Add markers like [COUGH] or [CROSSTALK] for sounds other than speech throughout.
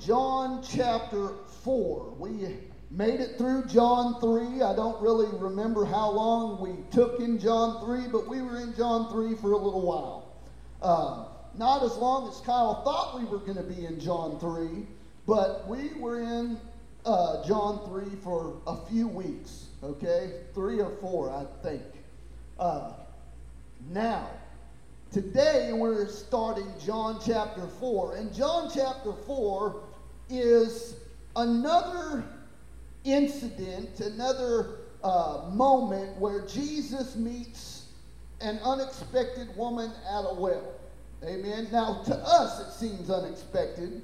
John chapter 4. We made it through John 3. I don't really remember how long we took in John 3, but we were in John 3 for a little while. Uh, not as long as Kyle thought we were going to be in John 3, but we were in uh, John 3 for a few weeks, okay? Three or four, I think. Uh, now, today we're starting John chapter 4, and John chapter 4 is another incident, another uh, moment where Jesus meets an unexpected woman at a well. Amen. Now, to us, it seems unexpected,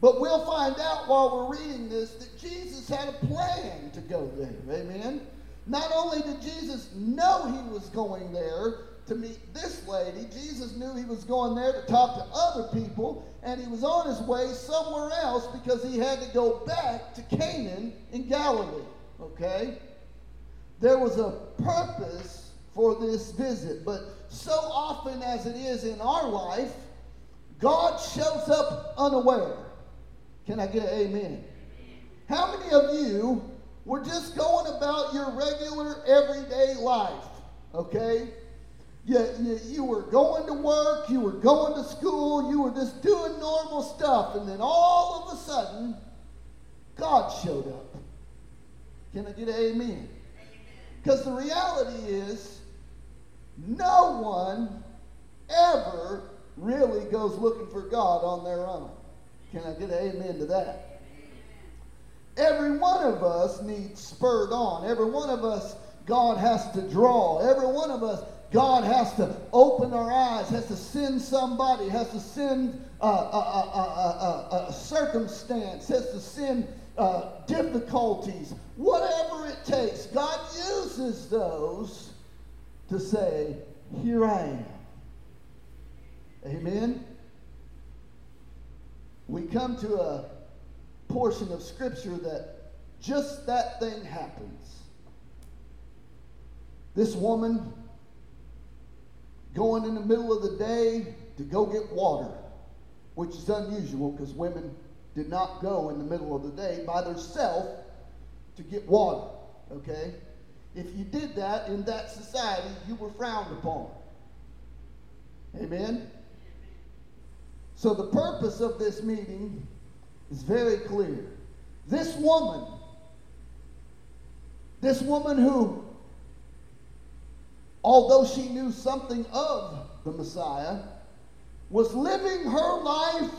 but we'll find out while we're reading this that Jesus had a plan to go there. Amen. Not only did Jesus know he was going there to meet this lady, Jesus knew he was going there to talk to other people, and he was on his way somewhere else because he had to go back to Canaan in Galilee. Okay? There was a purpose for this visit, but so often as it is in our life, God shows up unaware. Can I get an amen? How many of you were just going about your regular everyday life? Okay? You, you, you were going to work, you were going to school, you were just doing normal stuff, and then all of a sudden, God showed up. Can I get an amen? Because the reality is, no one ever really goes looking for God on their own. Can I get an amen to that? Every one of us needs spurred on. Every one of us, God has to draw. Every one of us, God has to open our eyes, has to send somebody, has to send a, a, a, a, circumstance, has to send uh, difficulties, whatever it takes. God uses those to say, Here I am. Amen. We come to a portion of Scripture that just that thing happens. This woman going in the middle of the day to go get water, which is unusual because women did not go in the middle of the day by themselves to get water. Okay? If you did that in that society, you were frowned upon. Amen? So the purpose of this meeting is very clear. This woman, this woman who although she knew something of the Messiah, was living her life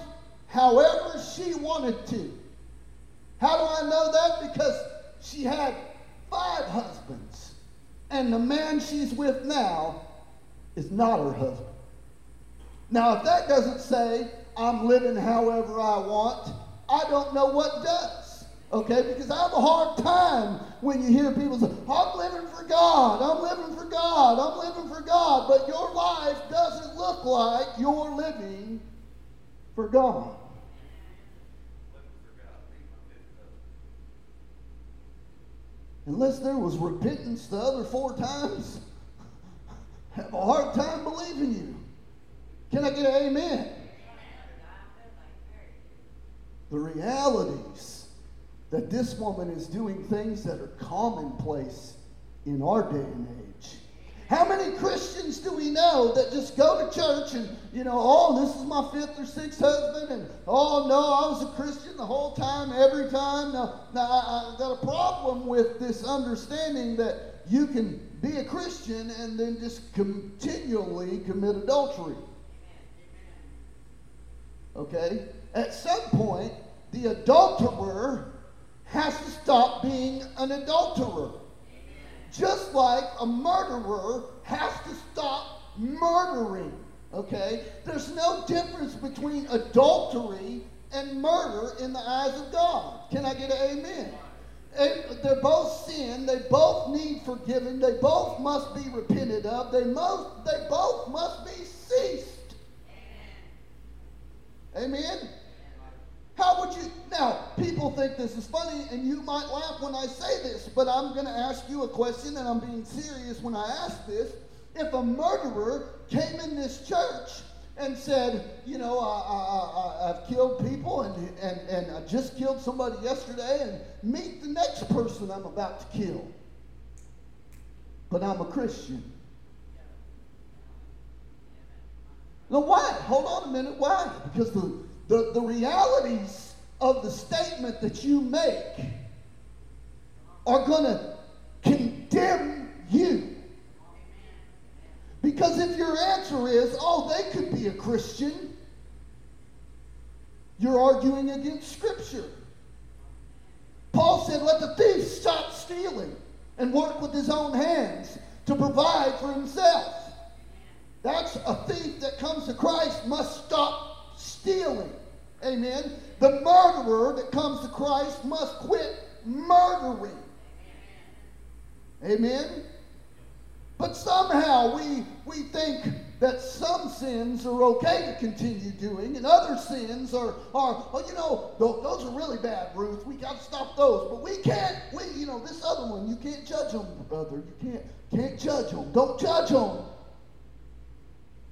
however she wanted to. How do I know that? Because she had five husbands, and the man she's with now is not her husband. Now, if that doesn't say I'm living however I want, I don't know what does. Okay, because I have a hard time when you hear people say, I'm living for God, I'm living for God, I'm living for God, but your life doesn't look like you're living for God. Unless there was repentance the other four times, I [LAUGHS] have a hard time believing you. Can I get an amen? The realities that this woman is doing things that are commonplace in our day and age. How many Christians do we know that just go to church and, you know, oh, this is my fifth or sixth husband, and oh, no, I was a Christian the whole time, every time. Now, now I, I got a problem with this understanding that you can be a Christian and then just continually commit adultery. Okay? At some point, the adulterer has to stop being an adulterer. Just like a murderer has to stop murdering. Okay? There's no difference between adultery and murder in the eyes of God. Can I get an amen? And they're both sin. They both need forgiving. They both must be repented of. They, most, they both must be ceased. Amen? How would you? Now, people think this is funny, and you might laugh when I say this, but I'm going to ask you a question, and I'm being serious when I ask this. If a murderer came in this church and said, you know, I, have killed people and, and, and I just killed somebody yesterday and meet the next person I'm about to kill. But I'm a Christian. Now, why? Hold on a minute. Why? Because the, the, the realities of the statement that you make are going to condemn you. Because if your answer is, oh, they could be a Christian, you're arguing against Scripture. Paul said, let the thief stop stealing and work with his own hands to provide for himself. That's a thief that comes to Christ must stop stealing. Amen. The murderer that comes to Christ must quit murdering. Amen. But somehow we, we think that some sins are okay to continue doing, and other sins are, are oh, you know, those are really bad, Ruth. We got to stop those. But we can't, we, you know, this other one, you can't judge them, brother. You can't, can't judge them. Don't judge them.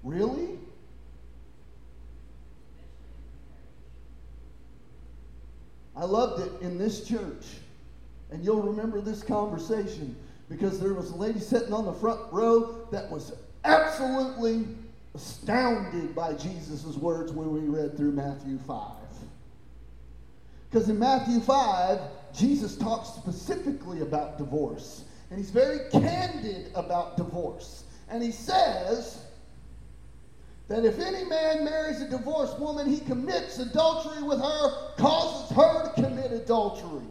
Really? I loved it in this church. And you'll remember this conversation because there was a lady sitting on the front row that was absolutely astounded by Jesus' words when we read through Matthew 5. Because in Matthew 5, Jesus talks specifically about divorce. And he's very candid about divorce. And he says that if any man marries a divorced woman, he commits adultery with her, causes her to commit adultery.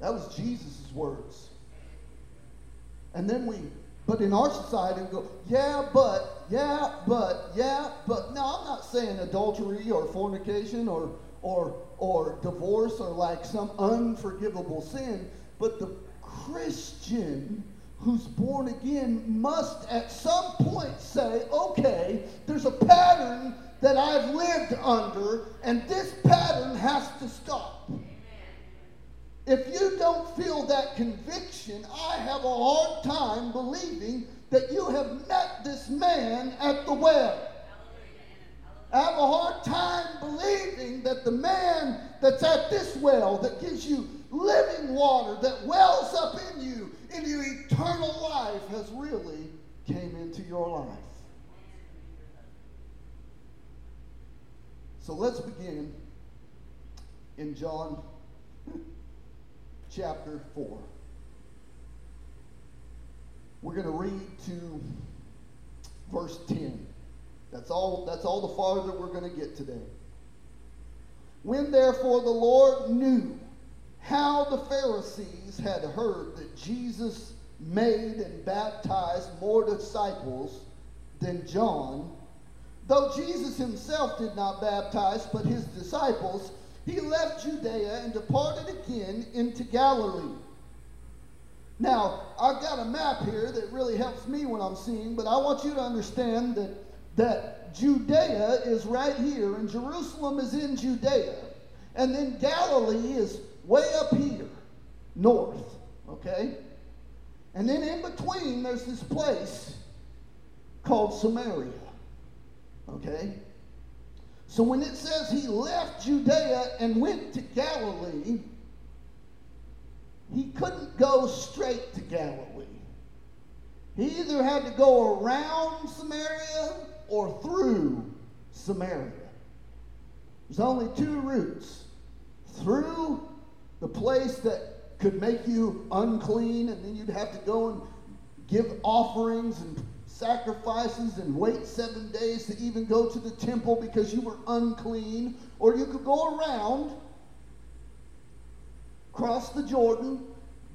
That was Jesus' words. And then we, but in our society, we go, yeah, but, yeah, but, yeah, but. No, I'm not saying adultery or fornication or, or, or divorce or like some unforgivable sin, but the Christian who's born again must at some point say, okay, there's a pattern that I've lived under, and this pattern has to stop. If you don't feel that conviction, I have a hard time believing that you have met this man at the well. I have a hard time believing that the man that's at this well that gives you living water that wells up in you in your eternal life has really came into your life. So let's begin in John [LAUGHS] chapter 4. We're going to read to verse 10. That's all, that's all the farther we're going to get today. When therefore the Lord knew how the Pharisees had heard that Jesus made and baptized more disciples than John, though Jesus himself did not baptize, but his disciples, he left Judea and departed again into Galilee. Now, I've got a map here that really helps me when I'm seeing, but I want you to understand that, that Judea is right here, and Jerusalem is in Judea. And then Galilee is way up here, north, okay? And then in between, there's this place called Samaria, okay? So when it says he left Judea and went to Galilee, he couldn't go straight to Galilee. He either had to go around Samaria or through Samaria. There's only two routes through the place that could make you unclean, and then you'd have to go and give offerings and sacrifices and wait seven days to even go to the temple because you were unclean. Or you could go around, cross the Jordan,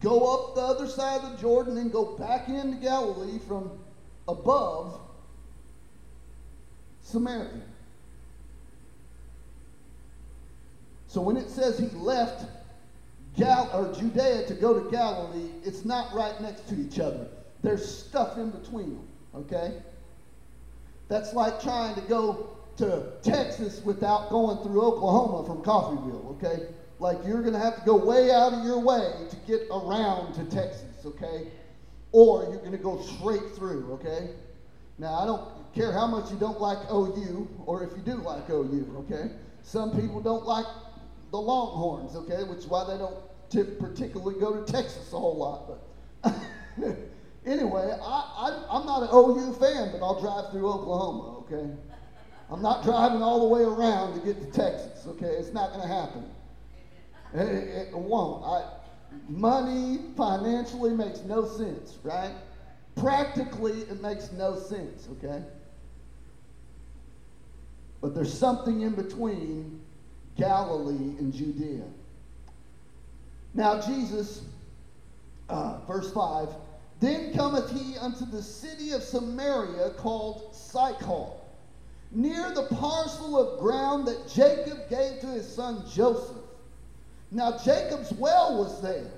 go up the other side of the Jordan, and go back into Galilee from above Samaria. So when it says he left Gal- or Judea to go to Galilee, it's not right next to each other. There's stuff in between them. Okay? That's like trying to go to Texas without going through Oklahoma from Coffeyville, okay? Like you're going to have to go way out of your way to get around to Texas, okay? or you're going to go straight through, okay? Now, I don't care how much you don't like OU or if you do like OU, okay? Some people don't like the Longhorns, okay, which is why they don't particularly go to Texas a whole lot. But [LAUGHS] anyway, I, I, am not an OU fan, but I'll drive through Oklahoma, okay? I'm not driving all the way around to get to Texas, okay? It's not going to happen. It, it won't. I, money financially makes no sense, right? Practically, it makes no sense, okay? But there's something in between Galilee and Judea. Now, Jesus, uh, verse 5, then cometh he unto the city of Samaria called Sychar, near the parcel of ground that Jacob gave to his son Joseph. Now, Jacob's well was there.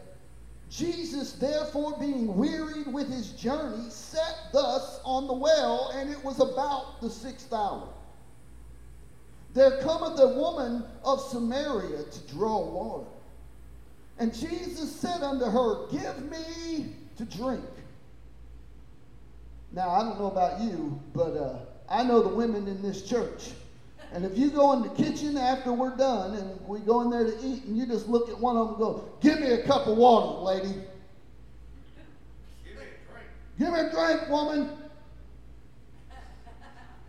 Jesus, therefore, being wearied with his journey, sat thus on the well, and it was about the sixth hour. There cometh a woman of Samaria to draw water. And Jesus said unto her, Give me to drink. Now, I don't know about you, but uh, I know the women in this church. And if you go in the kitchen after we're done and we go in there to eat and you just look at one of them and go, Give me a cup of water, lady. Give me a drink. Give me a drink, woman.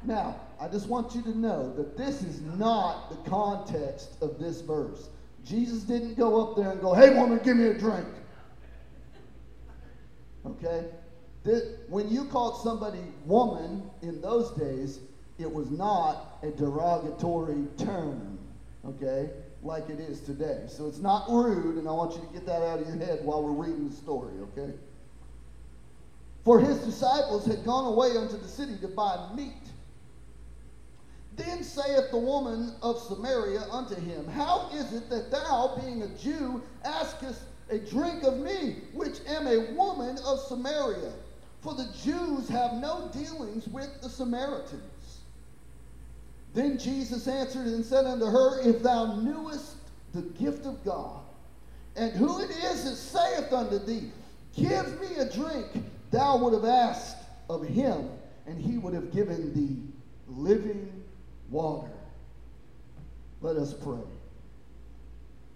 Now, I just want you to know that this is not the context of this verse. Jesus didn't go up there and go, Hey, woman, give me a drink. Okay? This, when you called somebody woman in those days, it was not a derogatory term, okay, like it is today. So it's not rude, and I want you to get that out of your head while we're reading the story, okay? For his disciples had gone away unto the city to buy meat. Then saith the woman of Samaria unto him, How is it that thou, being a Jew, askest a drink of me, which am a woman of Samaria? For the Jews have no dealings with the Samaritans. Then Jesus answered and said unto her, If thou knewest the gift of God, and who it is that saith unto thee, Give me a drink, thou would have asked of him, and he would have given thee living water. Let us pray.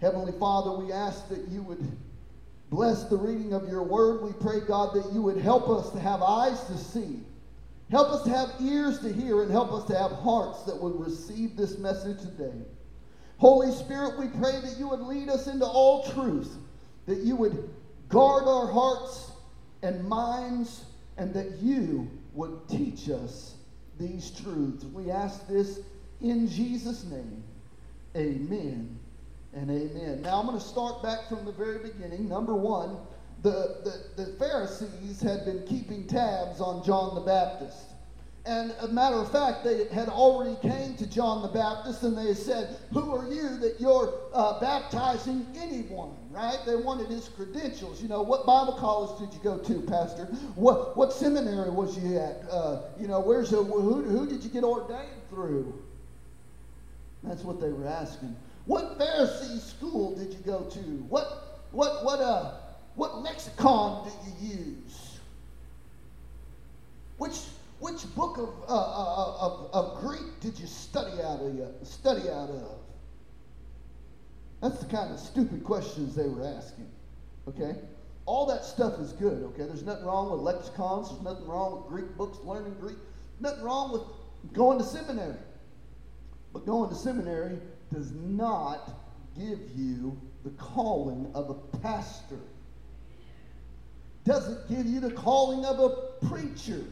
Heavenly Father, we ask that you would bless the reading of your word. We pray, God, that you would help us to have eyes to see Help us to have ears to hear and help us to have hearts that would receive this message today. Holy Spirit, we pray that you would lead us into all truth, that you would guard our hearts and minds, and that you would teach us these truths. We ask this in Jesus' name. Amen and amen. Now I'm going to start back from the very beginning. Number one, the, the, the Pharisees had been keeping tabs on John the Baptist. And a matter of fact, they had already came to John the Baptist and they said, Who are you that you're uh, baptizing anyone? Right? They wanted his credentials. You know, what Bible college did you go to, Pastor? What, what seminary was you at? Uh, you know, where's the, who, who did you get ordained through? That's what they were asking. What Pharisee school did you go to? What, what, what, uh, what lexicon do you use? Which, which book of, uh, uh, of, of Greek did you study out of? Study out of? That's the kind of stupid questions they were asking. Okay? All that stuff is good, okay? There's nothing wrong with lexicons, there's nothing wrong with Greek books, learning Greek, nothing wrong with going to seminary. But going to seminary does not give you the calling of a pastor doesn't give you the calling of a preacher.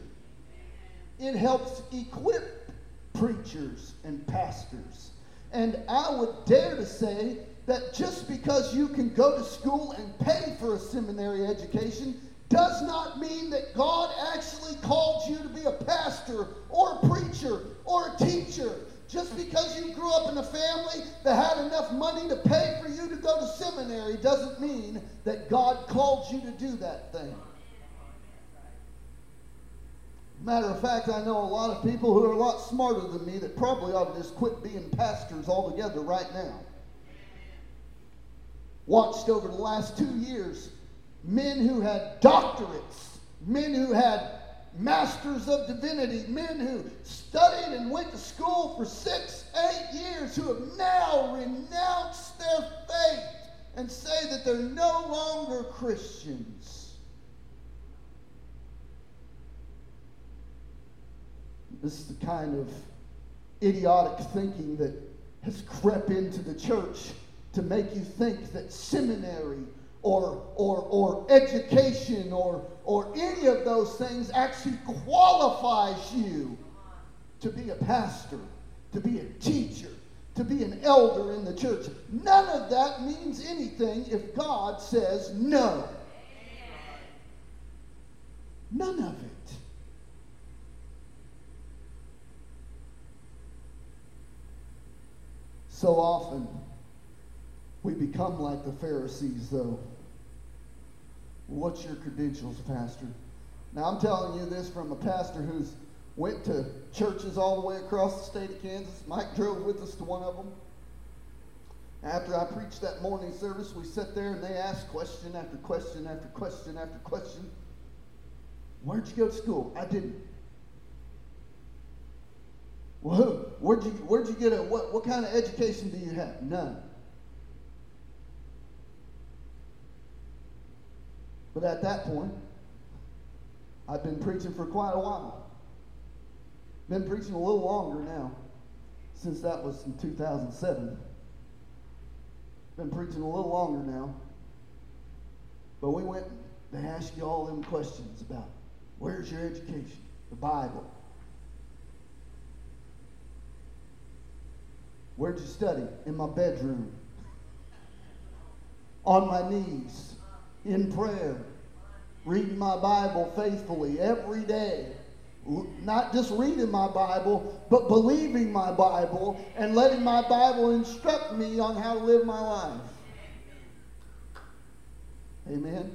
It helps equip preachers and pastors. And I would dare to say that just because you can go to school and pay for a seminary education does not mean that God actually called you to be a pastor or a preacher or a teacher. Just because you grew up in a family that had enough money to pay for you to go to seminary doesn't mean that God called you to do that thing. Matter of fact, I know a lot of people who are a lot smarter than me that probably ought to just quit being pastors altogether right now. Watched over the last two years men who had doctorates men who had masters of divinity, men who studied and went to school for six, eight years, who have now renounced their faith and say that they're no longer Christians. This is the kind of idiotic thinking that has crept into the church to make you think that seminary or, or, or education or, or any of those things actually qualifies you to be a pastor, to be a teacher, to be an elder in the church. None of that means anything if God says no. None of it. So often, we become like the Pharisees, though. What's your credentials, Pastor? Now, I'm telling you this from a pastor who's went to churches all the way across the state of Kansas. Mike drove with us to one of them. After I preached that morning service, we sat there and they asked question after question after question after question. Where'd you go to school? I didn't. Well, who? Where'd you, where'd you get a, what, what kind of education do you have? None. But at that point, I've been preaching for quite a while. Been preaching a little longer now, since that was in 2007. Been preaching a little longer now. But we went, they asked you all them questions about where's your education? The Bible. Where'd you study? In my bedroom. On my knees in prayer, reading my Bible faithfully every day. Not just reading my Bible, but believing my Bible and letting my Bible instruct me on how to live my life. Amen.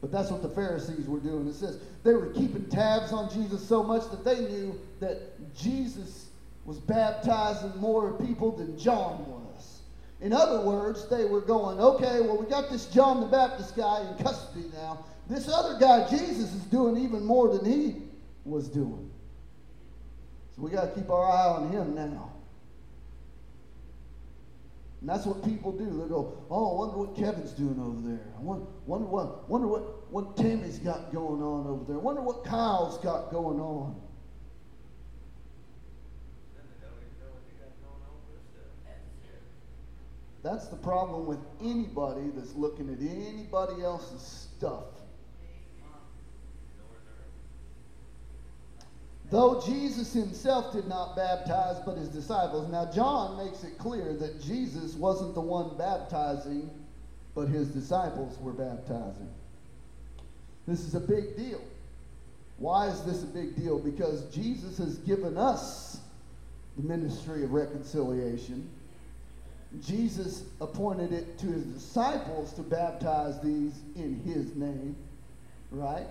But that's what the Pharisees were doing. It says they were keeping tabs on Jesus so much that they knew that Jesus was baptizing more people than John was. In other words, they were going, okay, well, we got this John the Baptist guy in custody now. This other guy, Jesus, is doing even more than he was doing. So we got to keep our eye on him now. And that's what people do. They go, oh, I wonder what Kevin's doing over there. I wonder, wonder what, wonder what, what Tammy's got going on over there. I wonder what Kyle's got going on. That's the problem with anybody that's looking at anybody else's stuff. Though Jesus himself did not baptize, but his disciples. Now, John makes it clear that Jesus wasn't the one baptizing, but his disciples were baptizing. This is a big deal. Why is this a big deal? Because Jesus has given us the ministry of reconciliation Jesus appointed it to his disciples to baptize these in his name, right?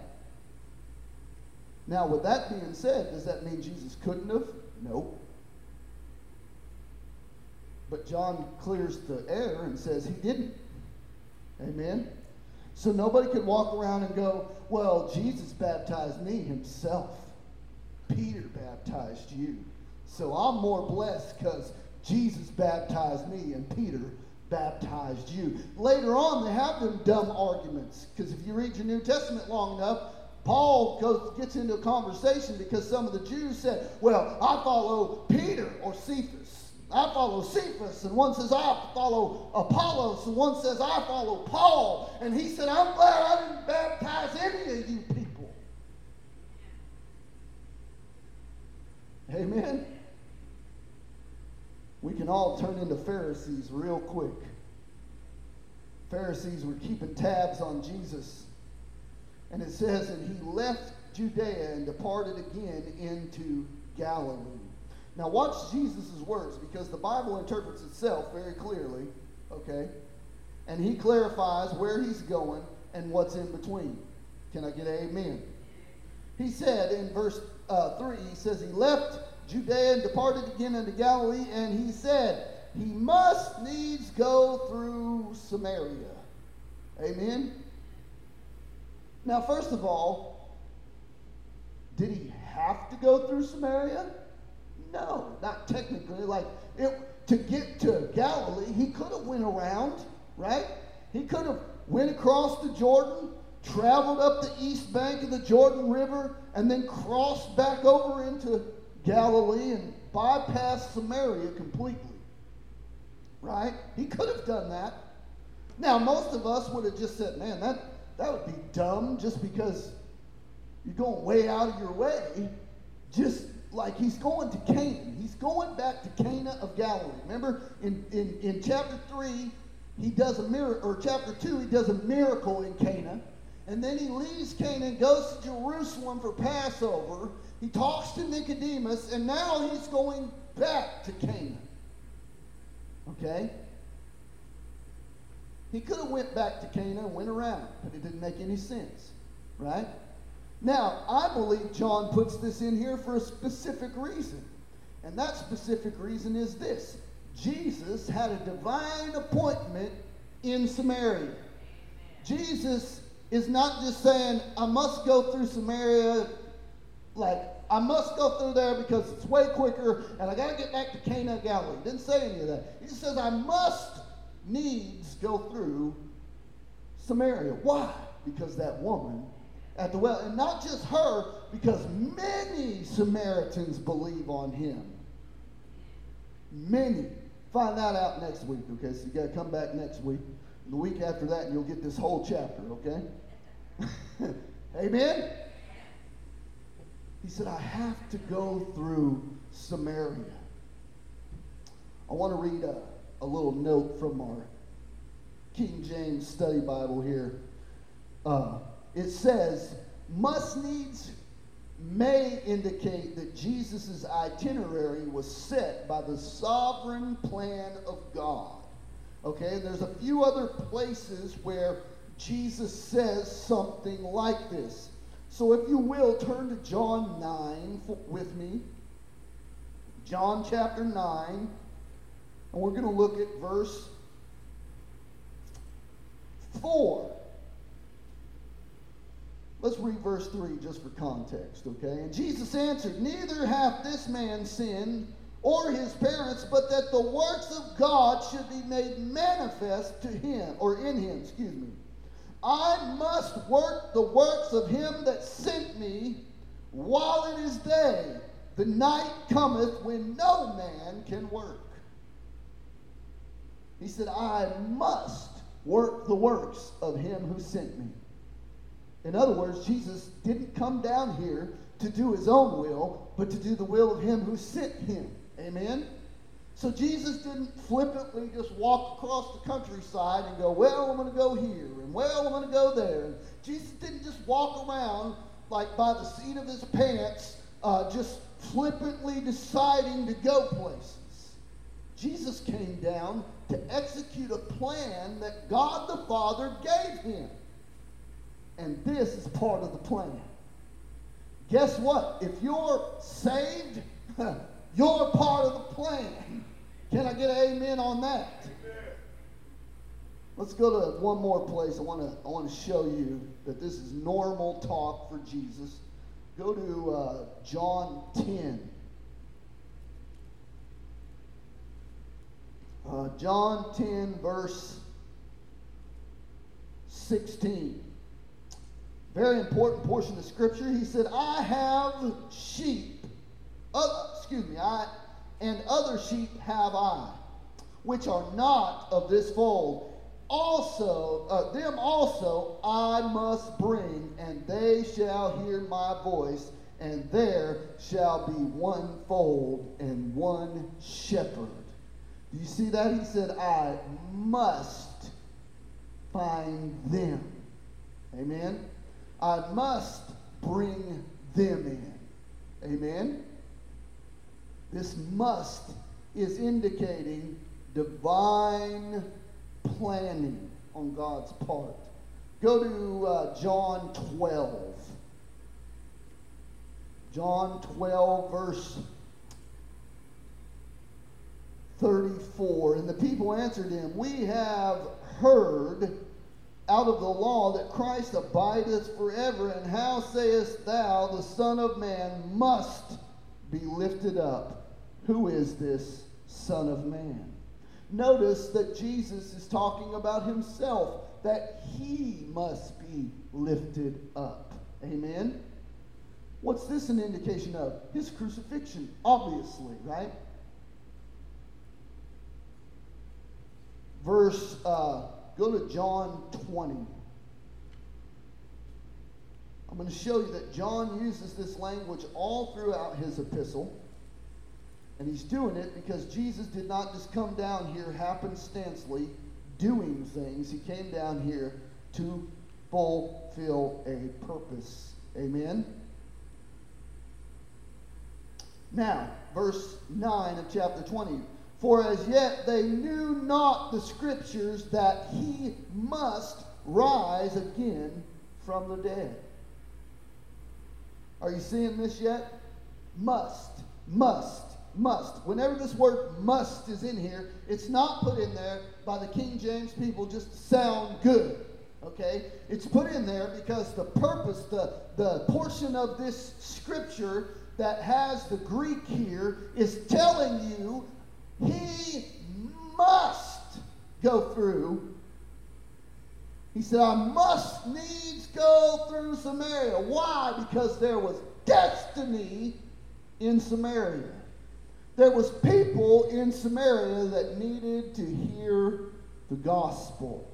Now, with that being said, does that mean Jesus couldn't have? Nope. But John clears the air and says he didn't. Amen? So nobody could walk around and go, well, Jesus baptized me himself. Peter baptized you. So I'm more blessed because Jesus baptized me and Peter baptized you. Later on, they have them dumb arguments because if you read your New Testament long enough, Paul goes, gets into a conversation because some of the Jews said, Well, I follow Peter or Cephas. I follow Cephas. And one says, I follow Apollos. And one says, I follow Paul. And he said, I'm glad I didn't baptize any of you people. Amen we can all turn into Pharisees real quick. Pharisees were keeping tabs on Jesus. And it says, and he left Judea and departed again into Galilee. Now, watch Jesus' words because the Bible interprets itself very clearly, okay? And he clarifies where he's going and what's in between. Can I get an amen? He said in verse uh, 3, he says, He left Judea and departed again into Galilee, and he said, He must needs go through Samaria. Amen. Now, first of all, did he have to go through Samaria? No, not technically. Like it, to get to Galilee, he could have went around, right? He could have went across the Jordan, traveled up the east bank of the Jordan River, and then crossed back over into Galilee and bypassed Samaria completely. Right? He could have done that. Now, most of us would have just said, man, that, that would be dumb just because you're going way out of your way. Just like he's going to Canaan. He's going back to Cana of Galilee. Remember in, in, in chapter 3, he does a miracle, or chapter 2, he does a miracle in Cana. And then he leaves Canaan, and goes to Jerusalem for Passover. He talks to Nicodemus, and now he's going back to Canaan. Okay? He could have went back to Cana and went around, but it didn't make any sense, right? Now, I believe John puts this in here for a specific reason. And that specific reason is this Jesus had a divine appointment in Samaria. Jesus is not just saying, I must go through Samaria, like, I must go through there because it's way quicker and I got to get back to Cana of Galilee. Didn't say any of that. He just says, I must needs go through Samaria. Why? Because that woman at the well, and not just her, because many Samaritans believe on him. Many. Find that out next week, okay? So you got to come back next week. And The week after that, and you'll get this whole chapter, okay? [LAUGHS] Amen? He said, I have to go through Samaria. I want to read a, a little note from our King James Study Bible here. Uh, it says, must needs may indicate that Jesus' itinerary was set by the sovereign plan of God. Okay, and there's a few other places where Jesus says something like this. So if you will, turn to John 9 with me. John chapter 9. And we're going to look at verse 4. Let's read verse 3 just for context, okay? And Jesus answered, Neither hath this man sinned or his parents, but that the works of God should be made manifest to him, or in him, excuse me. I must work the works of him that sent me while it is day. The night cometh when no man can work. He said, I must work the works of him who sent me. In other words, Jesus didn't come down here to do his own will, but to do the will of him who sent him. Amen? So Jesus didn't flippantly just walk across the countryside and go, well, I'm going to go here, and well, I'm going to go there. And Jesus didn't just walk around like by the seat of his pants, uh, just flippantly deciding to go places. Jesus came down to execute a plan that God the Father gave him. And this is part of the plan. Guess what? If you're saved, [LAUGHS] you're part of the plan. Can I get an amen on that? Let's go to one more place. I want to I want to show you that this is normal talk for Jesus. Go to uh, John 10. Uh, John 10, verse 16 very important portion of scripture. He said, I have sheep, uh, excuse me, I, and other sheep have I, which are not of this fold. Also, uh, them also I must bring, and they shall hear my voice, and there shall be one fold and one shepherd. Do you see that? He said, I must find them. Amen. I must bring them in. Amen? This must is indicating divine planning on God's part. Go to uh, John 12. John 12, verse 34. And the people answered him, We have heard out of the law that Christ abideth forever? And how sayest thou, the Son of Man must be lifted up? Who is this Son of Man? Notice that Jesus is talking about himself, that he must be lifted up. Amen? What's this an indication of? His crucifixion, obviously, right? Verse, uh, go to John 20. I'm going to show you that John uses this language all throughout his epistle. And he's doing it because Jesus did not just come down here happenstancely doing things. He came down here to fulfill a purpose. Amen? Now, verse 9 of chapter 20. For as yet they knew not the scriptures that he must rise again from the dead. Are you seeing this yet? Must, must, must. Whenever this word must is in here, it's not put in there by the King James people just to sound good. Okay? It's put in there because the purpose, the, the portion of this scripture that has the Greek here is telling you he must go through. He said, I must needs go through Samaria. Why? Because there was destiny in Samaria. There was people in Samaria that needed to hear the gospel.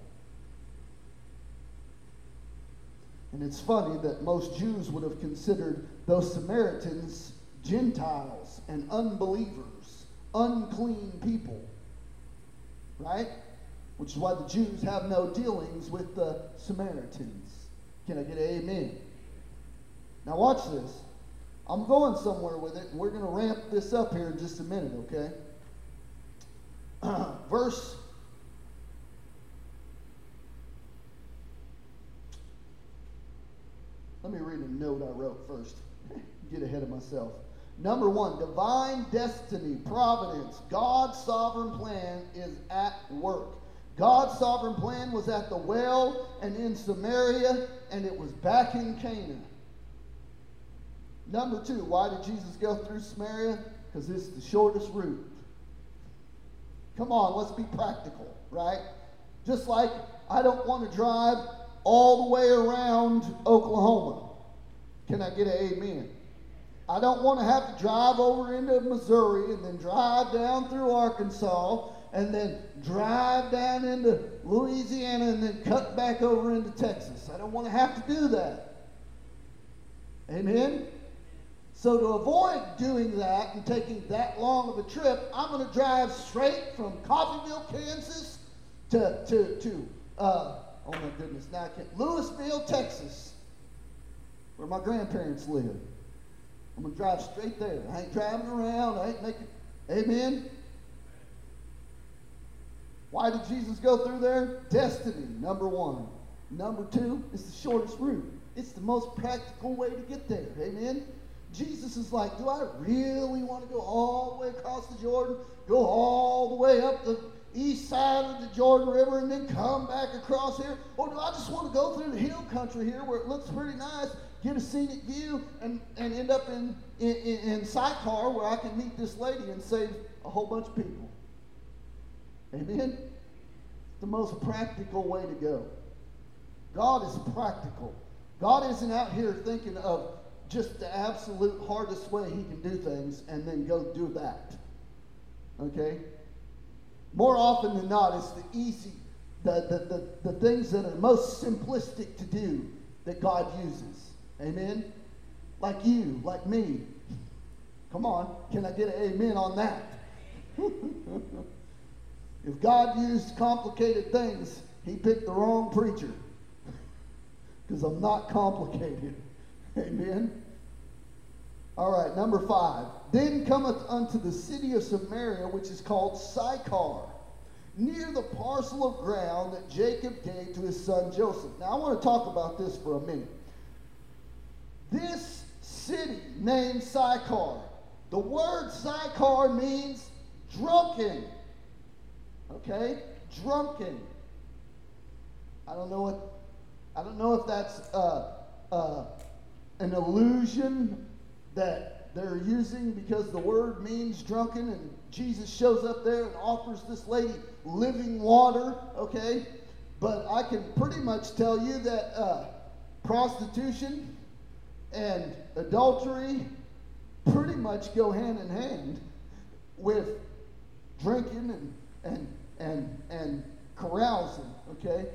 And it's funny that most Jews would have considered those Samaritans Gentiles and unbelievers, unclean people. Right? Which is why the Jews have no dealings with the Samaritans. Can I get an amen? Now, watch this. I'm going somewhere with it, and we're going to ramp this up here in just a minute, okay? [CLEARS THROAT] Verse Let me read a note I wrote first. [LAUGHS] Get ahead of myself. Number one, divine destiny, providence, God's sovereign plan is at work. God's sovereign plan was at the well and in Samaria, and it was back in Canaan. Number two, why did Jesus go through Samaria? Because it's the shortest route. Come on, let's be practical, right? Just like I don't want to drive all the way around Oklahoma. Can I get an amen? I don't want to have to drive over into Missouri and then drive down through Arkansas and then drive down into Louisiana and then cut back over into Texas. I don't want to have to do that. Amen? So, to avoid doing that and taking that long of a trip, I'm going to drive straight from Coffeyville, Kansas to, to, to uh, oh my goodness, now I can't. Lewisville, Texas, where my grandparents live. I'm going to drive straight there. I ain't driving around. I ain't making. Amen. Why did Jesus go through there? Destiny, number one. Number two, it's the shortest route. It's the most practical way to get there. Amen. Jesus is like, do I really want to go all the way across the Jordan, go all the way up the east side of the Jordan River and then come back across here? Or do I just want to go through the hill country here where it looks pretty nice, get a scenic view, and, and end up in, in, in Sychar where I can meet this lady and save a whole bunch of people? Amen? The most practical way to go. God is practical. God isn't out here thinking of just the absolute hardest way he can do things and then go do that. Okay? More often than not, it's the easy, the, the, the, the things that are most simplistic to do that God uses. Amen? Like you, like me. Come on, can I get an amen on that? [LAUGHS] if God used complicated things, he picked the wrong preacher. [LAUGHS] Because I'm not complicated. [LAUGHS] Amen? All right, number five. Then cometh unto the city of Samaria, which is called Sychar, near the parcel of ground that Jacob gave to his son Joseph. Now, I want to talk about this for a minute. This city named Sychar, the word Sychar means drunken. Okay? Drunken. I don't know what, I don't know if that's uh, uh, an illusion that they're using because the word means drunken and Jesus shows up there and offers this lady living water, okay? But I can pretty much tell you that uh, prostitution and adultery pretty much go hand in hand with drinking and, and, and, and carousing, okay?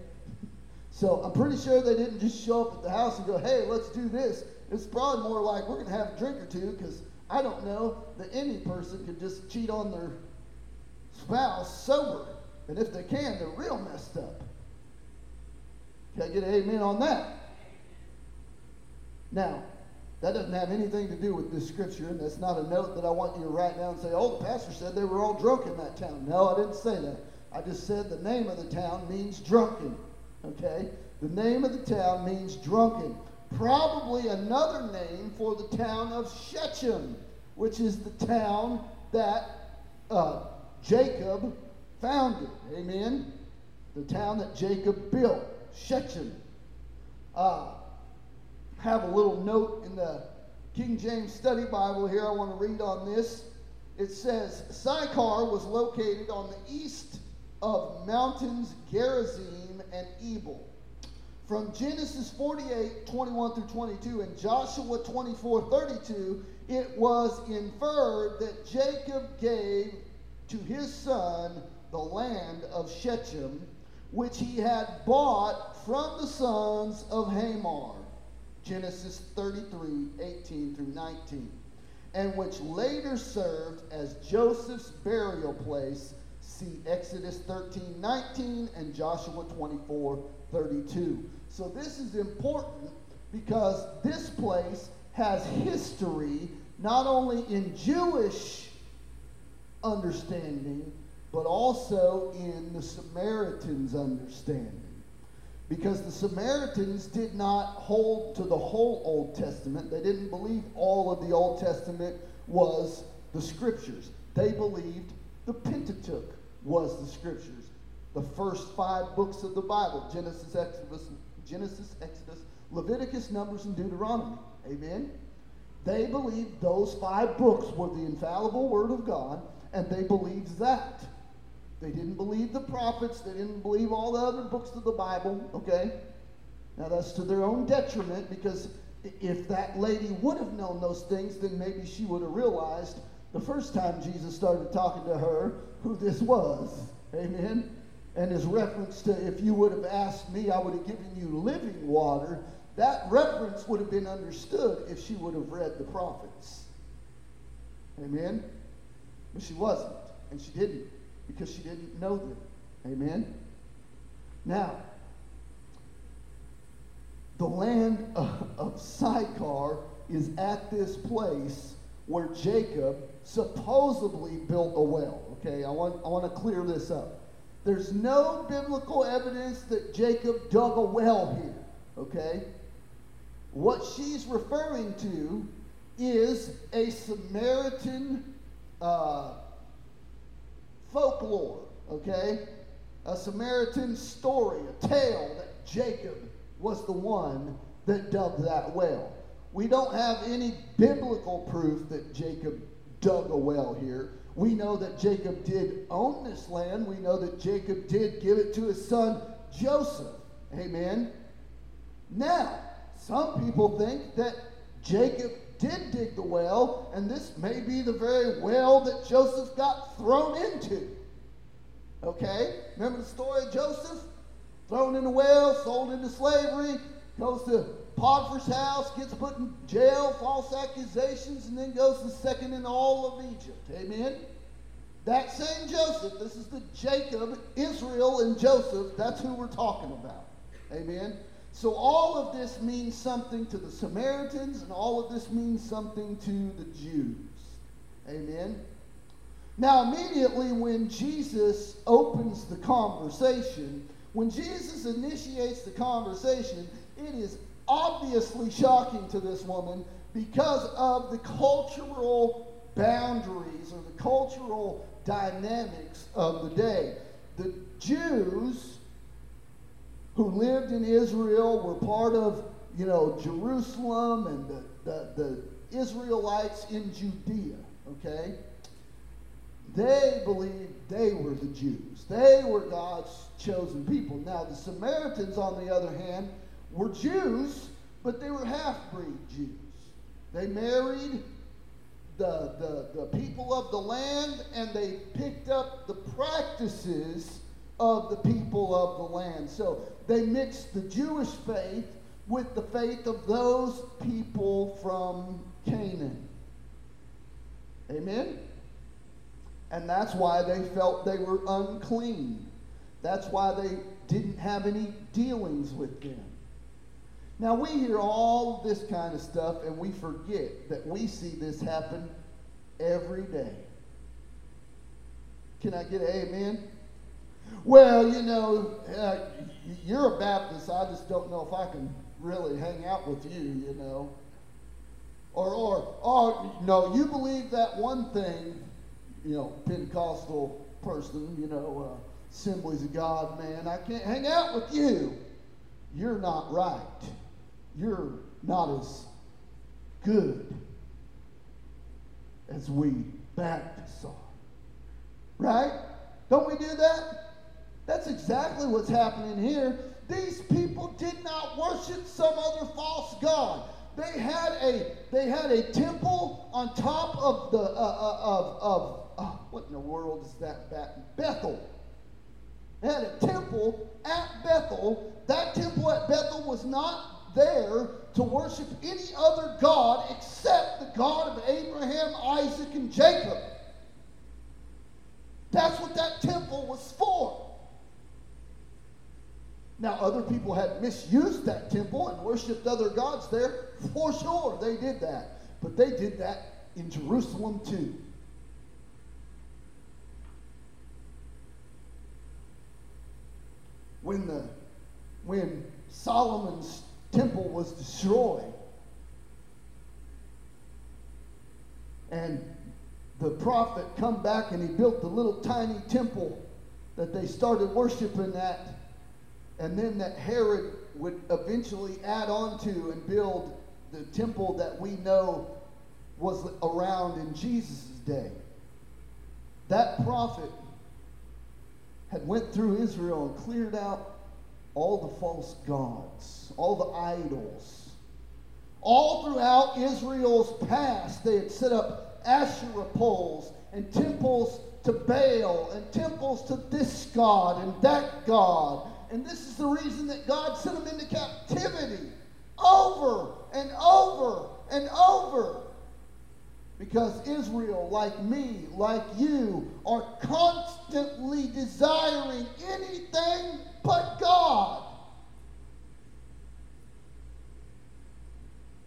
So I'm pretty sure they didn't just show up at the house and go, hey, let's do this. It's probably more like we're going to have a drink or two because I don't know that any person could just cheat on their spouse sober. And if they can, they're real messed up. Can I get an amen on that? Now, that doesn't have anything to do with this scripture, and that's not a note that I want you to write down and say, oh, the pastor said they were all drunk in that town. No, I didn't say that. I just said the name of the town means drunken. Okay? The name of the town means drunken. Probably another name for the town of Shechem, which is the town that uh, Jacob founded. Amen? The town that Jacob built, Shechem. Uh, have a little note in the King James Study Bible here. I want to read on this. It says Sychar was located on the east of mountains Gerizim and Ebal. From Genesis 48, 21 through 22, and Joshua 24, 32, it was inferred that Jacob gave to his son the land of Shechem, which he had bought from the sons of Hamor. Genesis 33, 18 through 19, and which later served as Joseph's burial place See Exodus 13, 19 and Joshua 24, 32. So this is important because this place has history not only in Jewish understanding, but also in the Samaritans' understanding. Because the Samaritans did not hold to the whole Old Testament. They didn't believe all of the Old Testament was the scriptures. They believed the Pentateuch was the scriptures. The first five books of the Bible Genesis, Exodus, Genesis, Exodus, Leviticus, Numbers, and Deuteronomy. Amen? They believed those five books were the infallible Word of God, and they believed that. They didn't believe the prophets, they didn't believe all the other books of the Bible, okay? Now that's to their own detriment because if that lady would have known those things, then maybe she would have realized the first time Jesus started talking to her who this was. Amen. And his reference to, if you would have asked me, I would have given you living water, that reference would have been understood if she would have read the prophets. Amen. But she wasn't, and she didn't, because she didn't know them. Amen. Now, the land of, Sychar is at this place where Jacob supposedly built a well. Okay, I want, I want to clear this up. There's no biblical evidence that Jacob dug a well here. Okay? What she's referring to is a Samaritan uh, folklore. Okay? A Samaritan story, a tale that Jacob was the one that dug that well. We don't have any biblical proof that Jacob dug a well here. We know that Jacob did own this land. We know that Jacob did give it to his son Joseph. Amen. Now, some people think that Jacob did dig the well, and this may be the very well that Joseph got thrown into. Okay? Remember the story of Joseph? Thrown in the well, sold into slavery, goes to Potiphar's house, gets put in jail, false accusations, and then goes to second in all of Egypt. Amen? That same Joseph, this is the Jacob, Israel, and Joseph, that's who we're talking about. Amen? So all of this means something to the Samaritans, and all of this means something to the Jews. Amen? Now, immediately when Jesus opens the conversation, when Jesus initiates the conversation, it is obviously shocking to this woman because of the cultural boundaries or the cultural dynamics of the day. The Jews who lived in Israel were part of, you know, Jerusalem and the, the, the Israelites in Judea, okay? They believed they were the Jews. They were God's chosen people. Now, the Samaritans, on the other hand, were Jews, but they were half breed Jews. They married the, the, the people of the land and they picked up the practices of the people of the land. So they mixed the Jewish faith with the faith of those people from Canaan. Amen? And that's why they felt they were unclean. That's why they didn't have any dealings with them. Now, we hear all this kind of stuff and we forget that we see this happen every day. Can I get an amen? Well, you know, uh, you're a Baptist. I just don't know if I can really hang out with you, you know. Or, or, or, no, you believe that one thing, you know, Pentecostal person, you know, uh, Assemblies of God, man, I can't hang out with you. You're not right. You're not as good as we Baptists are. Right? Don't we do that? That's exactly what's happening here. These people did not worship some other false god. They had a they had a temple on top of the uh, uh, of of uh, what in the world is that? Bethel. They had a temple at Bethel. That temple at Bethel was not there to worship any other God except the God of Abraham, Isaac, and Jacob. That's what that temple was for. Now, other people had misused that temple and worshiped other gods there. For sure, they did that. But they did that in Jerusalem too. When the when Solomon's temple was destroyed. And the prophet come back and he built the little tiny temple that they started worshiping at. And then that herod would eventually add on to and build the temple that we know was around in jesus' day. That prophet had went through israel and cleared out all the false gods all the idols all throughout israel's past they had set up Asherah poles and temples to Baal and temples to this God and that God. And this is the reason that God sent them into captivity over and over and over. Because Israel, like me, like you, are constantly desiring anything but God.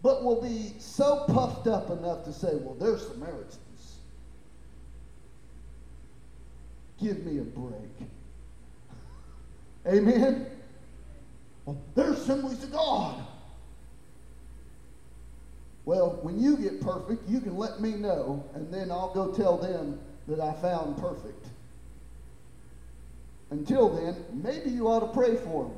but will be so puffed up enough to say, well, they're Samaritans. Give me a break. Amen? Well, they're assemblies of God. Well, when you get perfect, you can let me know, and then I'll go tell them that I found perfect. Until then, maybe you ought to pray for them.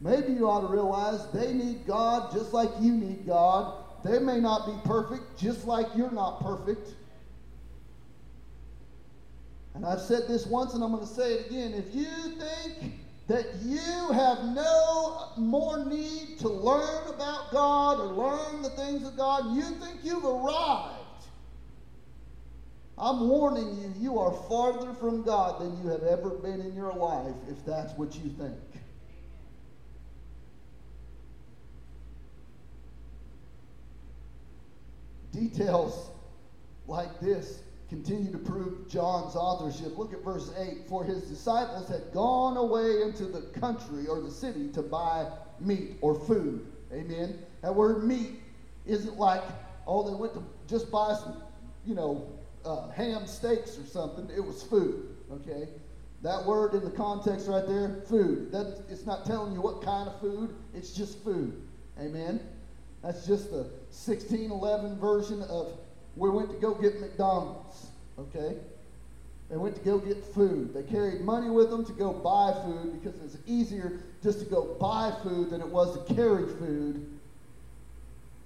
Maybe you ought to realize they need God just like you need God. They may not be perfect, just like you're not perfect. And I've said this once and I'm going to say it again. If you think that you have no more need to learn about God or learn the things of God, you think you've arrived. I'm warning you, you are farther from God than you have ever been in your life if that's what you think. Details like this continue to prove John's authorship. Look at verse 8. For his disciples had gone away into the country or the city to buy meat or food. Amen. That word meat isn't like, oh, they went to just buy some, you know, uh, ham steaks or something. It was food. Okay. That word in the context right there, food. That, it's not telling you what kind of food, it's just food. Amen. That's just the 1611 version of we went to go get McDonald's. Okay? They went to go get food. They carried money with them to go buy food because it was easier just to go buy food than it was to carry food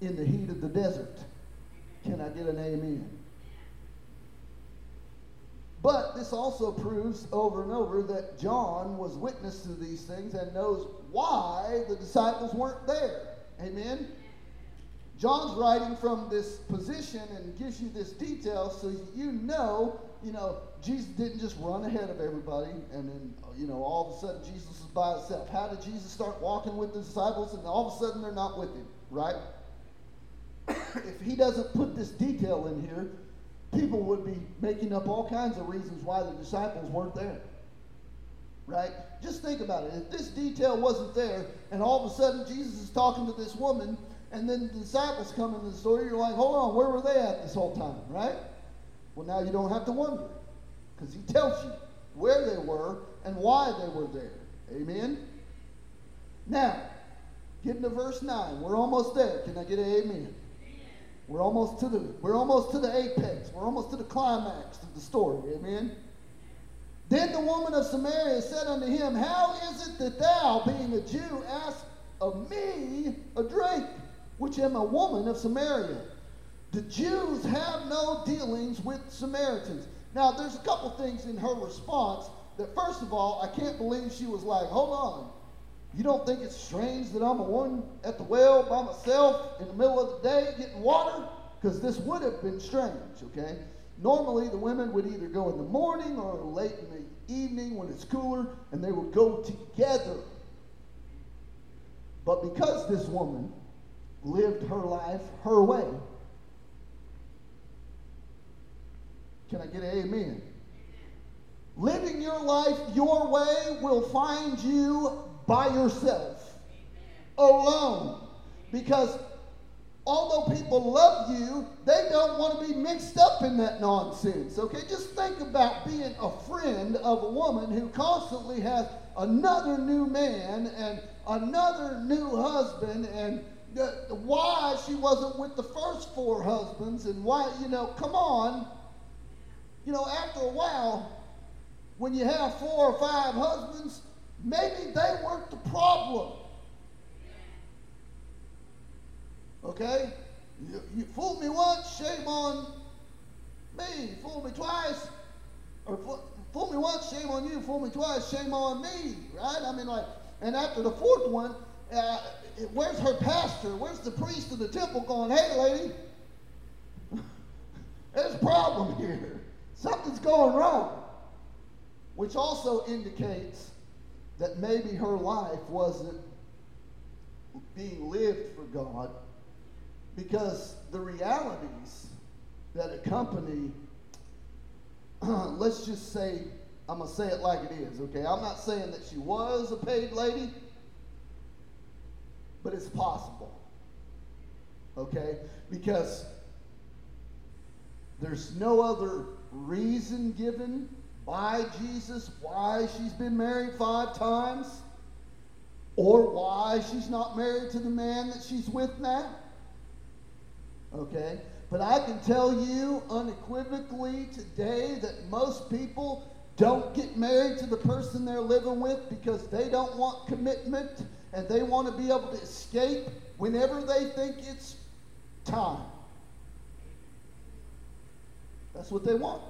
in the heat of the desert. Can I get an amen? But this also proves over and over that John was witness to these things and knows why the disciples weren't there. Amen? John's writing from this position and gives you this detail so you know, you know, Jesus didn't just run ahead of everybody and then, you know, all of a sudden Jesus was by himself. How did Jesus start walking with the disciples and all of a sudden they're not with him, right? [COUGHS] if he doesn't put this detail in here, people would be making up all kinds of reasons why the disciples weren't there. Right? Just think about it. If this detail wasn't there, and all of a sudden Jesus is talking to this woman, and then the disciples come into the story, you're like, hold on, where were they at this whole time? Right? Well, now you don't have to wonder, because he tells you where they were and why they were there. Amen? Now, getting to verse 9. We're almost there. Can I get an amen? We're almost to the we're almost to the apex. We're almost to the climax of the story. Amen. Then the woman of Samaria said unto him, How is it that thou, being a Jew, ask of me a drink, which am a woman of Samaria? The Jews have no dealings with Samaritans. Now, there's a couple things in her response that, first of all, I can't believe she was like, Hold on. You don't think it's strange that I'm a one at the well by myself in the middle of the day getting water? Because this would have been strange, okay? Normally, the women would either go in the morning or late in the evening when it's cooler, and they would go together. But because this woman lived her life her way, can I get an amen? Living your life your way will find you by yourself, alone. Because although people love you, they don't want to be mixed up in that nonsense. Okay? Just think about being a friend of a woman who constantly has another new man and another new husband and why she wasn't with the first four husbands and why, you know, come on. You know, after a while, when you have four or five husbands, Maybe they weren't the problem. Okay? You, you fooled me once, shame on me. Fool me twice, or fool me once, shame on you. Fool me twice, shame on me. Right? I mean, like, and after the fourth one, uh, where's her pastor? Where's the priest of the temple going, hey, lady, [LAUGHS] there's a problem here. Something's going wrong. Which also indicates that maybe her life wasn't being lived for God because the realities that accompany, [CLEARS THROAT] let's just say, I'm going to say it like it is, okay? I'm not saying that she was a paid lady, but it's possible, okay? Because there's no other reason given by Jesus why she's been married five times or why she's not married to the man that she's with now. Okay? But I can tell you unequivocally today that most people don't get married to the person they're living with because they don't want commitment and they want to be able to escape whenever they think it's time. That's what they want.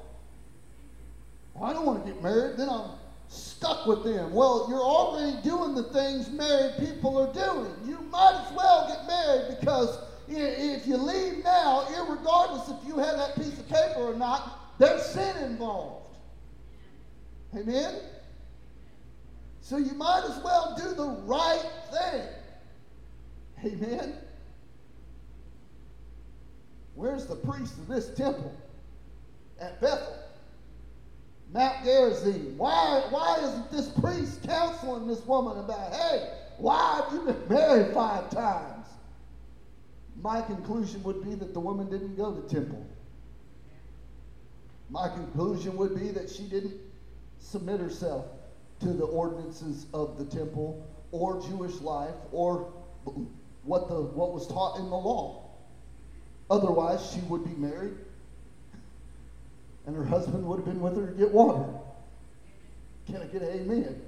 Well, I don't want to get married. Then I'm stuck with them. Well, you're already doing the things married people are doing. You might as well get married because if you leave now, regardless if you have that piece of paper or not, there's sin involved. Amen? So you might as well do the right thing. Amen? Where's the priest of this temple? At Bethel. Mount Gerizim. Why, why isn't this priest counseling this woman about, hey, why have you been married five times? My conclusion would be that the woman didn't go to temple. My conclusion would be that she didn't submit herself to the ordinances of the temple or Jewish life or what, the, what was taught in the law. Otherwise, she would be married and her husband would have been with her to get water. Can I get an amen?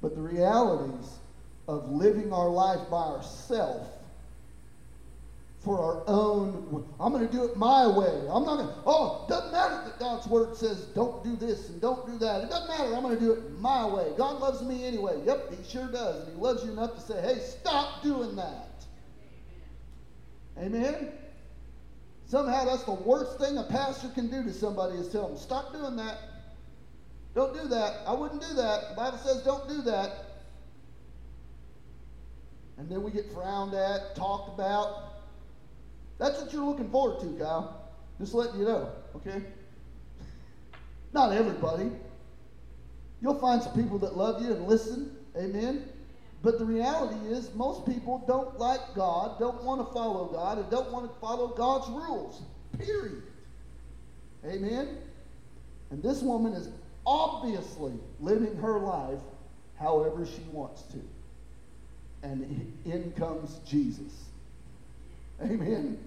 But the realities of living our life by ourselves for our own. I'm going to do it my way. I'm not going to, oh, it doesn't matter that God's word says don't do this and don't do that. It doesn't matter. I'm going to do it my way. God loves me anyway. Yep, He sure does. And He loves you enough to say, hey, stop doing that. Amen? Somehow that's the worst thing a pastor can do to somebody is tell them, stop doing that. Don't do that. I wouldn't do that. The Bible says don't do that. And then we get frowned at, talked about, that's what you're looking forward to, Kyle. Just letting you know, okay? [LAUGHS] Not everybody. You'll find some people that love you and listen, amen? But the reality is, most people don't like God, don't want to follow God, and don't want to follow God's rules, period. Amen? And this woman is obviously living her life however she wants to. And in comes Jesus. Amen?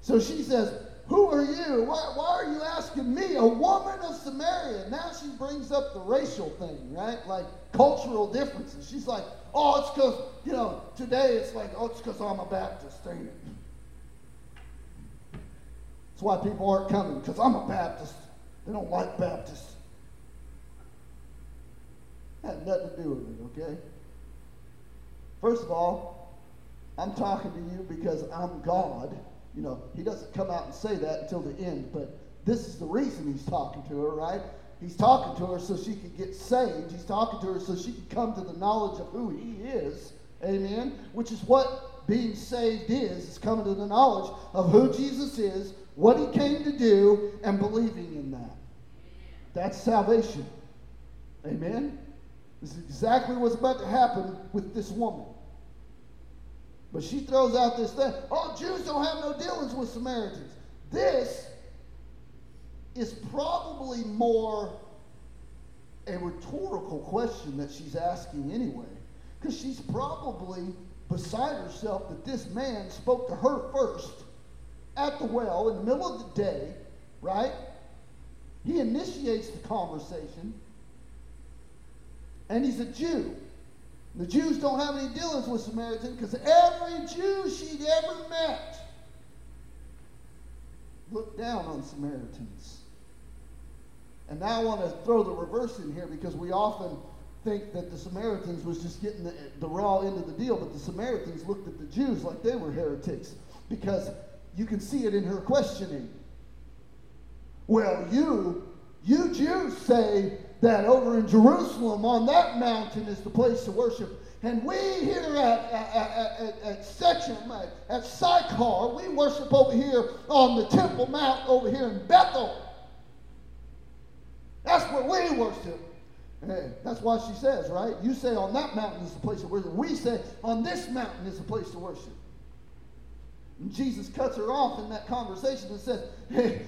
So she says, Who are you? Why, why are you asking me, a woman of Samaria? Now she brings up the racial thing, right? Like cultural differences. She's like, Oh, it's because, you know, today it's like, Oh, it's because I'm a Baptist, ain't it? That's why people aren't coming, because I'm a Baptist. They don't like Baptists. Had nothing to do with it, okay? First of all, I'm talking to you because I'm God you know, he doesn't come out and say that until the end, but this is the reason he's talking to her, right? He's talking to her so she could get saved. He's talking to her so she could come to the knowledge of who he is. Amen. Which is what being saved is, is coming to the knowledge of who Jesus is, what he came to do, and believing in that. That's salvation. Amen. This is exactly what's about to happen with this woman. But she throws out this thing oh, Jews don't have no dealings with Samaritans. This is probably more a rhetorical question that she's asking anyway. Because she's probably beside herself that this man spoke to her first at the well in the middle of the day, right? He initiates the conversation, and he's a Jew. The Jews don't have any dealings with Samaritans because every Jew she'd ever met looked down on Samaritans. And now I want to throw the reverse in here because we often think that the Samaritans was just getting the, the raw end of the deal, but the Samaritans looked at the Jews like they were heretics because you can see it in her questioning. Well, you, you Jews say that over in Jerusalem on that mountain is the place to worship. And we here at, at, at, at Shechem, at, at Sychar, we worship over here on the Temple Mount over here in Bethel. That's where we worship. Hey, that's why she says, right? You say on that mountain is the place to worship. We say on this mountain is the place to worship. And Jesus cuts her off in that conversation and says, [LAUGHS] hey,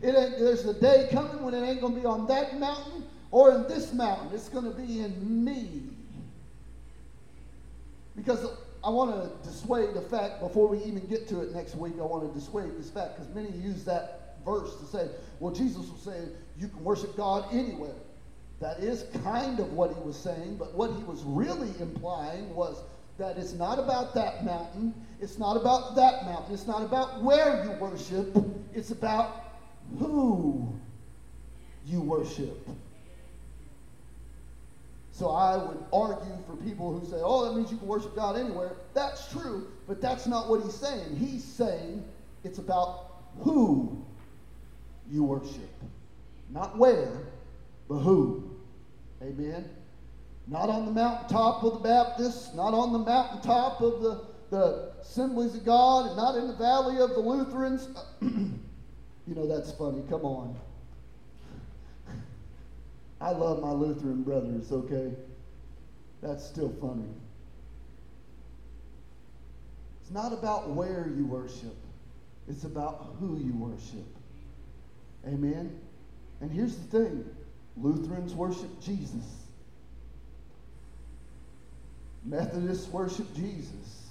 it ain't, there's a day coming when it ain't going to be on that mountain or in this mountain. It's going to be in me. Because I want to dissuade the fact, before we even get to it next week, I want to dissuade this fact because many use that verse to say, well, Jesus was saying you can worship God anywhere. That is kind of what he was saying, but what he was really implying was that it's not about that mountain, it's not about that mountain, it's not about where you worship, it's about who you worship. So I would argue for people who say, oh, that means you can worship God anywhere. That's true, but that's not what he's saying. He's saying it's about who you worship. Not where, but who. Amen. Not on the mountaintop of the Baptists, not on the mountaintop of the, the assemblies of God, and not in the valley of the Lutherans. [CLEARS THROAT] you know, that's funny. Come on. I love my Lutheran brothers, okay? That's still funny. It's not about where you worship, it's about who you worship. Amen? And here's the thing Lutherans worship Jesus, Methodists worship Jesus,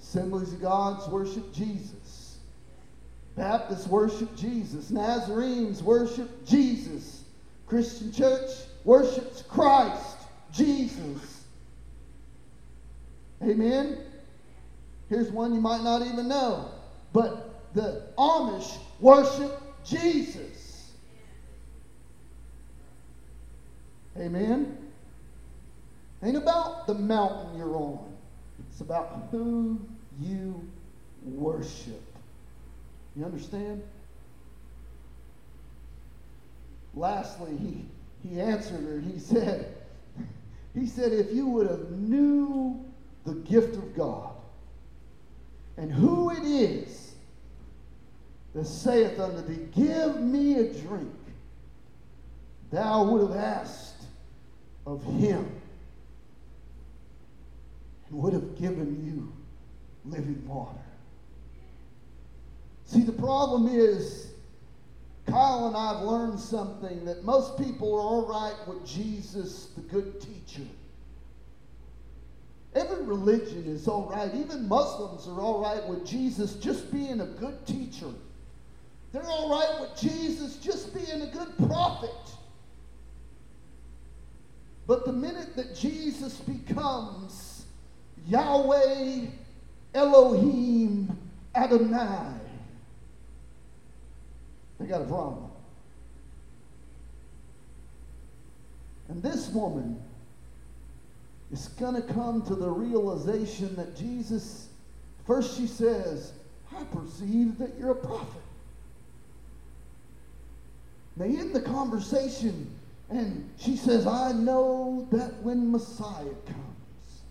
Assemblies of Gods worship Jesus. Baptists worship Jesus. Nazarenes worship Jesus. Christian church worships Christ, Jesus. Amen? Here's one you might not even know. But the Amish worship Jesus. Amen? Ain't about the mountain you're on. It's about who you worship. You understand? Lastly, he, he answered her. He said, [LAUGHS] he said, if you would have knew the gift of God and who it is that saith unto thee, Give me a drink, thou would have asked of him and would have given you living water. See, the problem is, Kyle and I have learned something that most people are all right with Jesus, the good teacher. Every religion is all right. Even Muslims are all right with Jesus just being a good teacher. They're all right with Jesus just being a good prophet. But the minute that Jesus becomes Yahweh Elohim Adonai, got a problem. And this woman is going to come to the realization that Jesus, first she says, I perceive that you're a prophet. They end the conversation and she says, I know that when Messiah comes,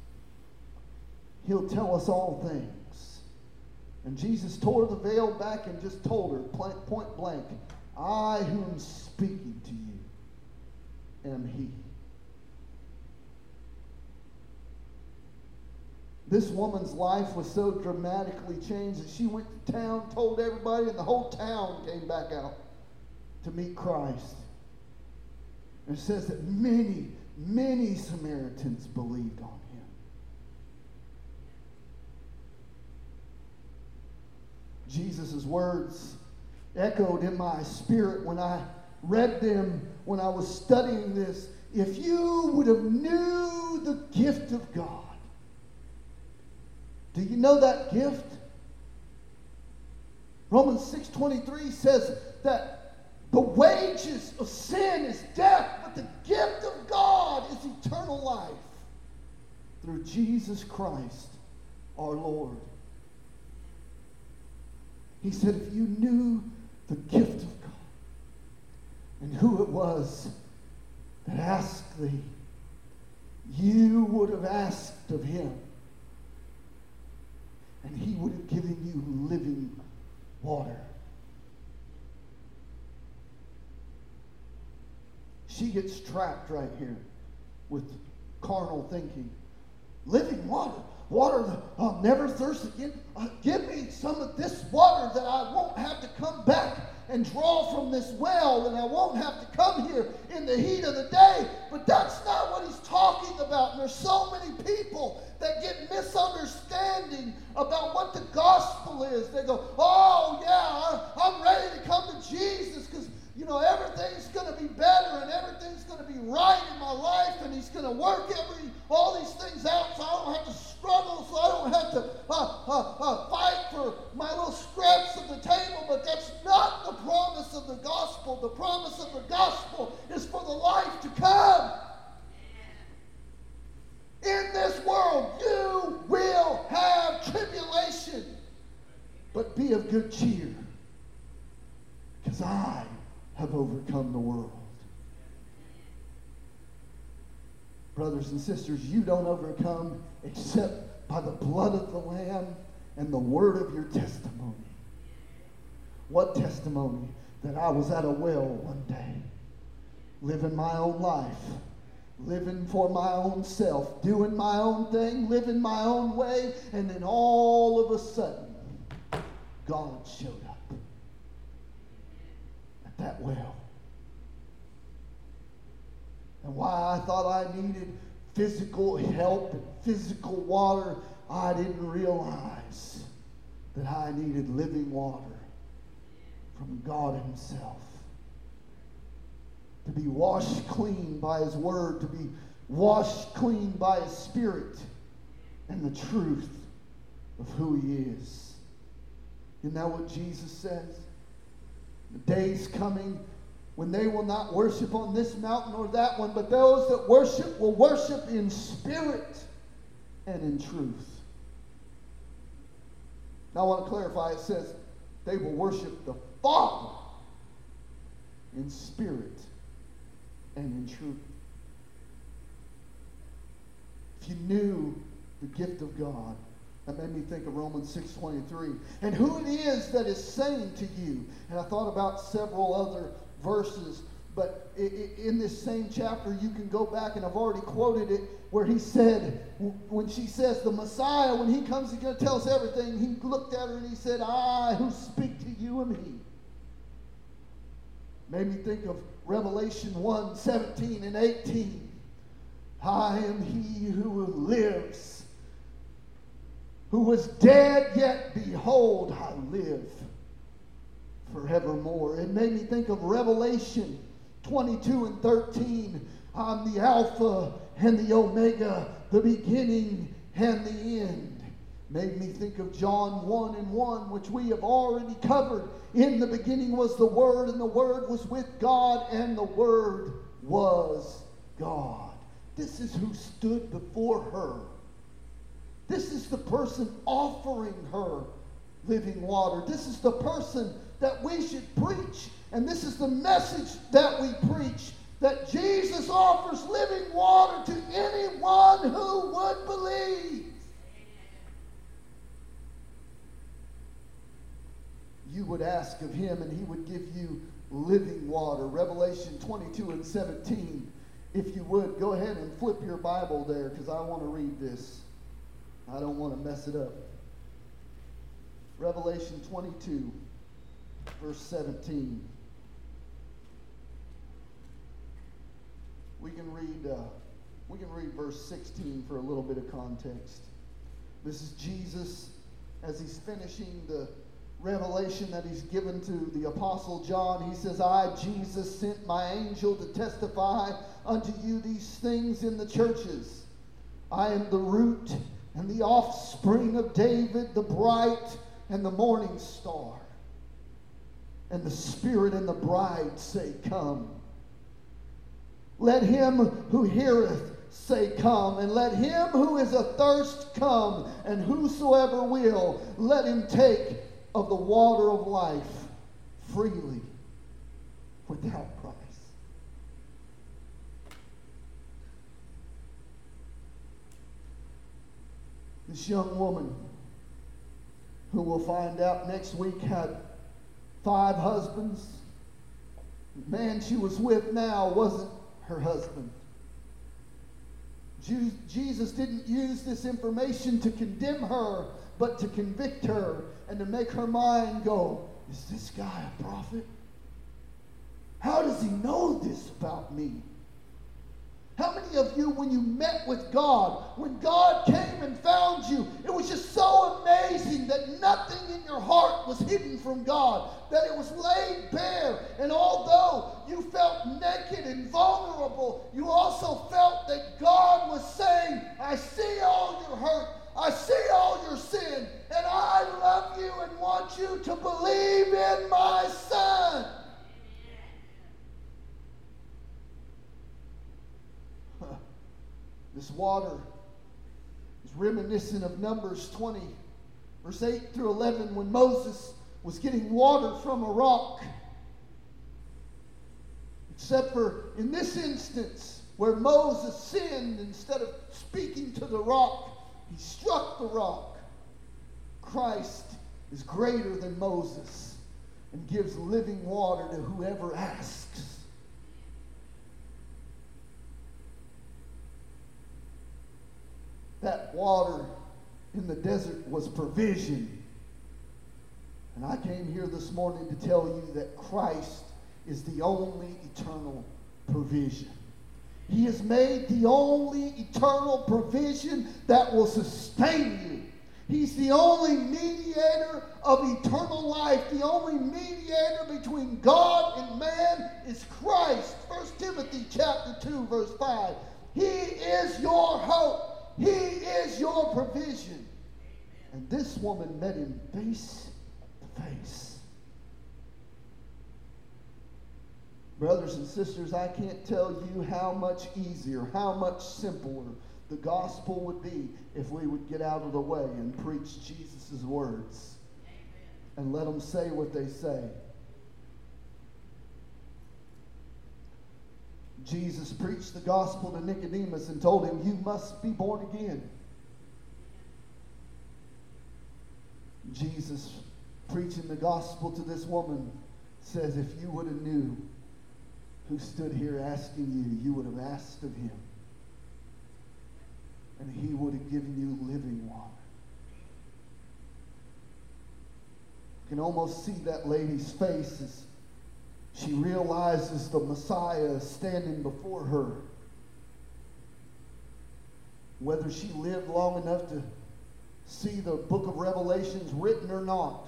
he'll tell us all things. And Jesus tore the veil back and just told her point blank, I who am speaking to you am he. This woman's life was so dramatically changed that she went to town, told everybody, and the whole town came back out to meet Christ. And it says that many, many Samaritans believed on Jesus' words echoed in my spirit when I read them when I was studying this. If you would have knew the gift of God, do you know that gift? Romans 6:23 says that the wages of sin is death, but the gift of God is eternal life through Jesus Christ our Lord. He said, if you knew the gift of God and who it was that asked thee, you would have asked of him, and he would have given you living water. She gets trapped right here with carnal thinking. Living water water I'll never thirst again. Uh, give me some of this water that I won't have to come back and draw from this well, and I won't have to come here in the heat of the day. But that's not what he's talking about. And there's so many people that get misunderstanding about what the gospel is. They go, oh, yeah, I'm ready to come to Jesus because you know, everything's going to be better and everything's going to be right in my life, and He's going to work every all these things out, so I don't have to struggle, so I don't have to uh, uh, uh, fight for my little scraps of the table. But that's not the promise of the gospel. The promise of the gospel is for the life to come. In this world, you will have tribulation, but be of good cheer, because I have overcome the world. Brothers and sisters, you don't overcome except by the blood of the Lamb and the word of your testimony. What testimony? That I was at a well one day, living my own life, living for my own self, doing my own thing, living my own way, and then all of a sudden, God showed up that well. And why I thought I needed physical help and physical water, I didn't realize that I needed living water from God Himself. To be washed clean by His Word, to be washed clean by His Spirit and the truth of who He is. Isn't that what Jesus says? The day's coming when they will not worship on this mountain or that one, but those that worship will worship in spirit and in truth. Now, I want to clarify it says they will worship the Father in spirit and in truth. If you knew the gift of God, that made me think of Romans 6.23. And who it is that is saying to you. And I thought about several other verses, but in this same chapter, you can go back, and I've already quoted it, where he said, when she says, the Messiah, when he comes, he's going to tell us everything. He looked at her and he said, I who speak to you am he. Made me think of Revelation 1 17 and 18. I am he who lives, who was dead, yet behold, I live forevermore. It made me think of Revelation 22 and 13. I'm the Alpha and the Omega, the beginning and the end. Made me think of John 1 and 1, which we have already covered. In the beginning was the Word, and the Word was with God, and the Word was God. This is who stood before her. This is the person offering her living water. This is the person that we should preach. And this is the message that we preach that Jesus offers living water to anyone who would believe. You would ask of him, and he would give you living water. Revelation 22 and 17. If you would, go ahead and flip your Bible there because I want to read this. I don't want to mess it up. Revelation 22 verse 17. We can read uh, we can read verse 16 for a little bit of context. This is Jesus as he's finishing the revelation that he's given to the apostle John. He says, "I Jesus sent my angel to testify unto you these things in the churches. I am the root and the offspring of David, the bright and the morning star." and the Spirit and the bride say, Come. Let him who heareth say, Come. And let him who is athirst come. And whosoever will, let him take of the water of life freely without price. This young woman, who we'll find out next week had five husbands. The man she was with now wasn't her husband. Jesus didn't use this information to condemn her, but to convict her and to make her mind go, Is this guy a prophet? How does he know this about me? How many of you, when you met with God, when God came and found you, it was just so amazing that nothing in your heart was hidden from God, that it was laid bare. And although you felt naked and vulnerable, you also This water is reminiscent of Numbers 20, verse 8 through 11, when Moses was getting water from a rock. Except for in this instance, where Moses sinned, instead of speaking to the rock, he struck the rock. Christ is greater than Moses and gives living water to whoever asks. That water in the desert was provision. And I came here this morning to tell you that Christ is the only eternal provision. He has made the only eternal provision that will sustain you. He's the only mediator of eternal life. The only mediator between God and man is Christ. 1 Timothy chapter 2 verse 5. He is your hope. He is your provision. And this woman met him face to face. Brothers and sisters, I can't tell you how much easier, how much simpler the gospel would be if we would get out of the way and preach Jesus' words and let them say what they say. Jesus preached the gospel to Nicodemus and told him, You must be born again. Jesus preaching the gospel to this woman says, If you would have knew who stood here asking you, you would have asked of him and he would have given you living water. You can almost see that lady's face as she realizes the Messiah is standing before her. Whether she lived long enough to see the book of Revelations written or not,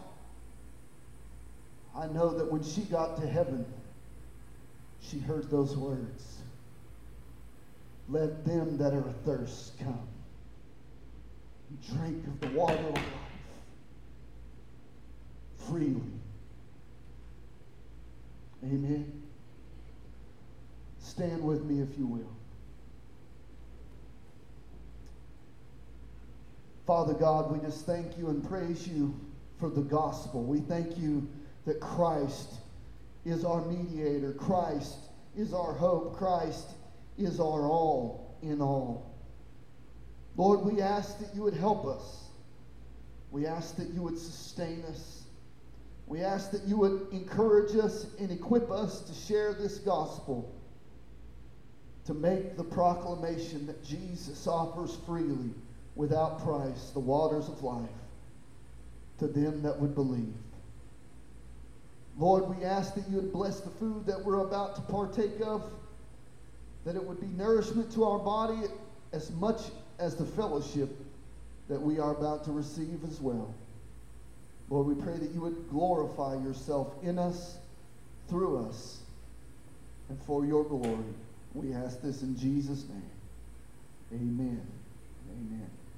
I know that when she got to heaven, she heard those words. Let them that are athirst come. And drink of the water of life freely. Amen. Stand with me if you will. Father God, we just thank you and praise you for the gospel. We thank you that Christ is our mediator. Christ is our hope. Christ is our all in all. Lord, we ask that you would help us. We ask that you would sustain us. We ask that you would encourage us and equip us to share this gospel, to make the proclamation that Jesus offers freely, without price, the waters of life to them that would believe. Lord, we ask that you would bless the food that we're about to partake of that it would be nourishment to our body as much as the fellowship that we are about to receive as well. Lord, we pray that you would glorify yourself in us, through us, and for your glory. We ask this in Jesus' name. Amen. Amen.